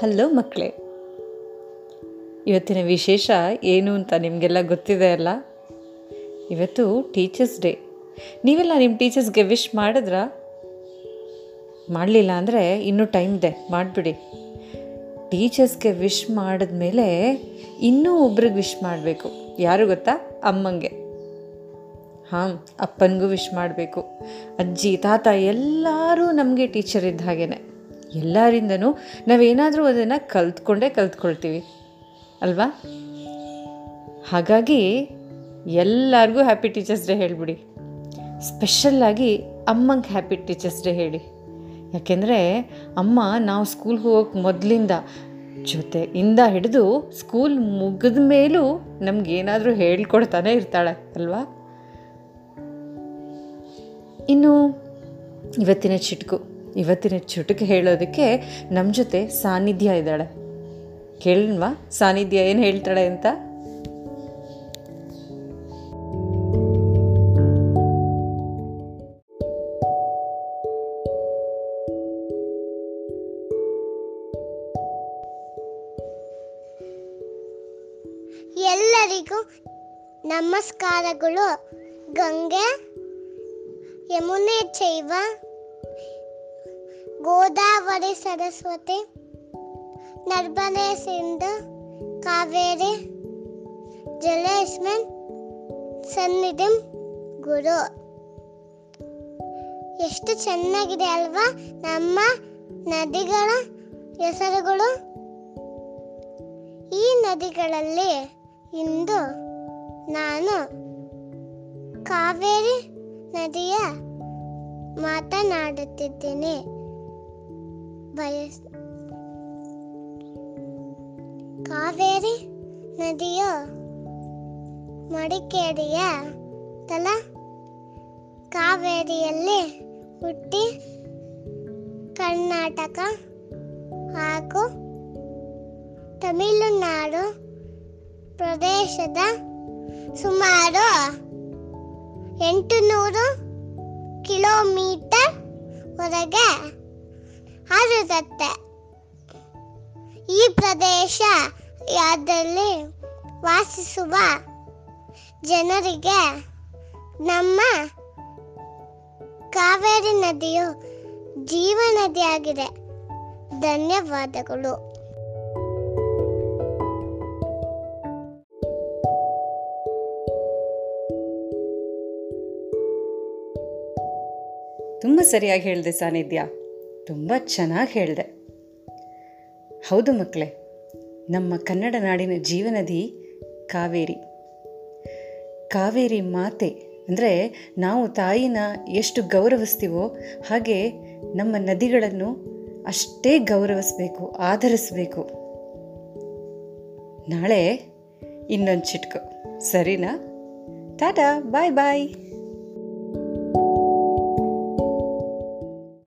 Hello ಮಕ್ಕಳೇ. ಇವತ್ತಿನ ವಿಶೇಷ ಏನು ಅಂತ ನಿಮಗೆಲ್ಲ ಗೊತ್ತಿದೆ ಅಲ್ಲ? ಇವತ್ತು ಟೀಚರ್ಸ್ ಡೇ ನೀವೆಲ್ಲ ನಿಮ್ಮ ಟೀಚರ್ಸ್ಗೆ ವಿಶ್ ಮಾಡಿದ್ರಾ? ಮಾಡಲಿಲ್ಲ ಅಂದರೆ ಇನ್ನೂ ಟೈಮ್ ಇದೆ, ಮಾಡಿಬಿಡಿ. ಟೀಚರ್ಸ್ಗೆ ವಿಶ್ ಮಾಡಿದ್ಮೇಲೆ ಇನ್ನೂ ಒಬ್ರಿಗೆ ವಿಶ್ ಮಾಡಬೇಕು. ಯಾರು ಗೊತ್ತಾ? ಅಮ್ಮಂಗೆ. ಹಾಂ, ಅಪ್ಪನಿಗೂ ವಿಶ್ ಮಾಡಬೇಕು. ಅಜ್ಜಿ, ತಾತ ಎಲ್ಲರೂ ನಮಗೆ ಟೀಚರ್ ಇದ್ದ ಹಾಗೇನೆ. ಎಲ್ಲರಿಂದನೂ ನಾವೇನಾದರೂ ಅದನ್ನು ಕಲ್ತ್ಕೊಂಡೇ ಕಲ್ತ್ಕೊಳ್ತೀವಿ. ಅಲ್ವಾ? ಹಾಗಾಗಿ ಎಲ್ಲರಿಗೂ ಹ್ಯಾಪಿ ಟೀಚರ್ಸ್ ಡೇ ಹೇಳಿಬಿಡಿ. ಸ್ಪೆಷಲ್ಲಾಗಿ ಅಮ್ಮಂಗೆ ಹ್ಯಾಪಿ ಟೀಚರ್ಸ್ ಡೇ ಹೇಳಿ. ಯಾಕೆಂದರೆ ಅಮ್ಮ ನಾವು ಸ್ಕೂಲ್ಗೆ ಹೋಗೋಕೆ ಮೊದಲಿಂದ ಜೊತೆಯಿಂದ ಹಿಡಿದು ಸ್ಕೂಲ್ ಮುಗಿದ ಮೇಲೂ ನಮಗೇನಾದರೂ ಹೇಳ್ಕೊಡ್ತಾನೆ ಇರ್ತಾಳೆ, ಅಲ್ವಾ? ಇನ್ನು ಇವತ್ತಿನ ಚಿಟ್ಕು. ಇವತ್ತಿನ ಚುಟುಕು ಹೇಳೋದಕ್ಕೆ ನಮ್ಮ ಜೊತೆ ಸಾನ್ನಿಧ್ಯ ಇದ್ದಾಳೆ. ಕೇಳಲ್ವಾ? ಸಾನ್ನಿಧ್ಯ ಏನು ಹೇಳ್ತಾಳೆ ಅಂತ? ಎಲ್ಲರಿಗೂ ನಮಸ್ಕಾರಗಳು. ಗಂಗೆ, ಯಮುನೆ ಚೈವ. ಗೋದಾವರಿ ಸರಸ್ವತಿ ನರ್ಮದೆ ಸಿಂಧು ಕಾವೇರಿ ಜಲೇಶ್ಮನ್ ಸನ್ನಿಧಿಂ ಗುರು. ಎಷ್ಟು ಚೆನ್ನಾಗಿದೆ ಅಲ್ವಾ ನಮ್ಮ ನದಿಗಳ ಹೆಸರುಗಳು. ಈ ನದಿಗಳಲ್ಲಿ ಇಂದು ನಾನು ಕಾವೇರಿ ನದಿಯ ಮಾತನಾಡುತ್ತಿದ್ದೇನೆ. ಬಯಸ್ ಕಾವೇರಿ ನದಿಯು ಮಡಿಕೇರಿಯ ತಲ ಕಾವೇರಿಯಲ್ಲಿ ಹುಟ್ಟಿ ಕರ್ನಾಟಕ ಹಾಗೂ ತಮಿಳುನಾಡು ಪ್ರದೇಶದ ಸುಮಾರು ಎಂಟು ನೂರು ಕಿಲೋಮೀಟರ್ ಹೊರಗೆ ಹರಿದತ್ತೆ. ಈ ಪ್ರದೇಶ ಯಾದಲ್ಲಿ ವಾಸಿಸುವ ಜನರಿಗೆ ನಮ್ಮ ಕಾವೇರಿ ನದಿಯು ಜೀವ ನದಿಯಾಗಿದೆ ಧನ್ಯವಾದಗಳು. ತುಂಬ ಸರಿಯಾಗಿ ಹೇಳಿದೆ ಸಾನ್ನಿಧ್ಯ ತುಂಬ ಚೆನ್ನಾಗಿ ಹೇಳಿದೆ. ಹೌದು ಮಕ್ಕಳೇ ನಮ್ಮ ಕನ್ನಡ ನಾಡಿನ ಜೀವನದಿ ಕಾವೇರಿ. ಕಾವೇರಿ ಮಾತೆ ಅಂದರೆ ನಾವು ತಾಯಿನ ಎಷ್ಟು ಗೌರವಿಸ್ತೀವೋ ಹಾಗೆ ನಮ್ಮ ನದಿಗಳನ್ನು ಅಷ್ಟೇ ಗೌರವಿಸಬೇಕು, ಆಧರಿಸಬೇಕು. ನಾಳೆ ಇನ್ನೊಂದು ಚಿಟ್ಕು. ಸರಿನಾ? ಟಾಟಾ, ಬಾಯ್ ಬಾಯ್.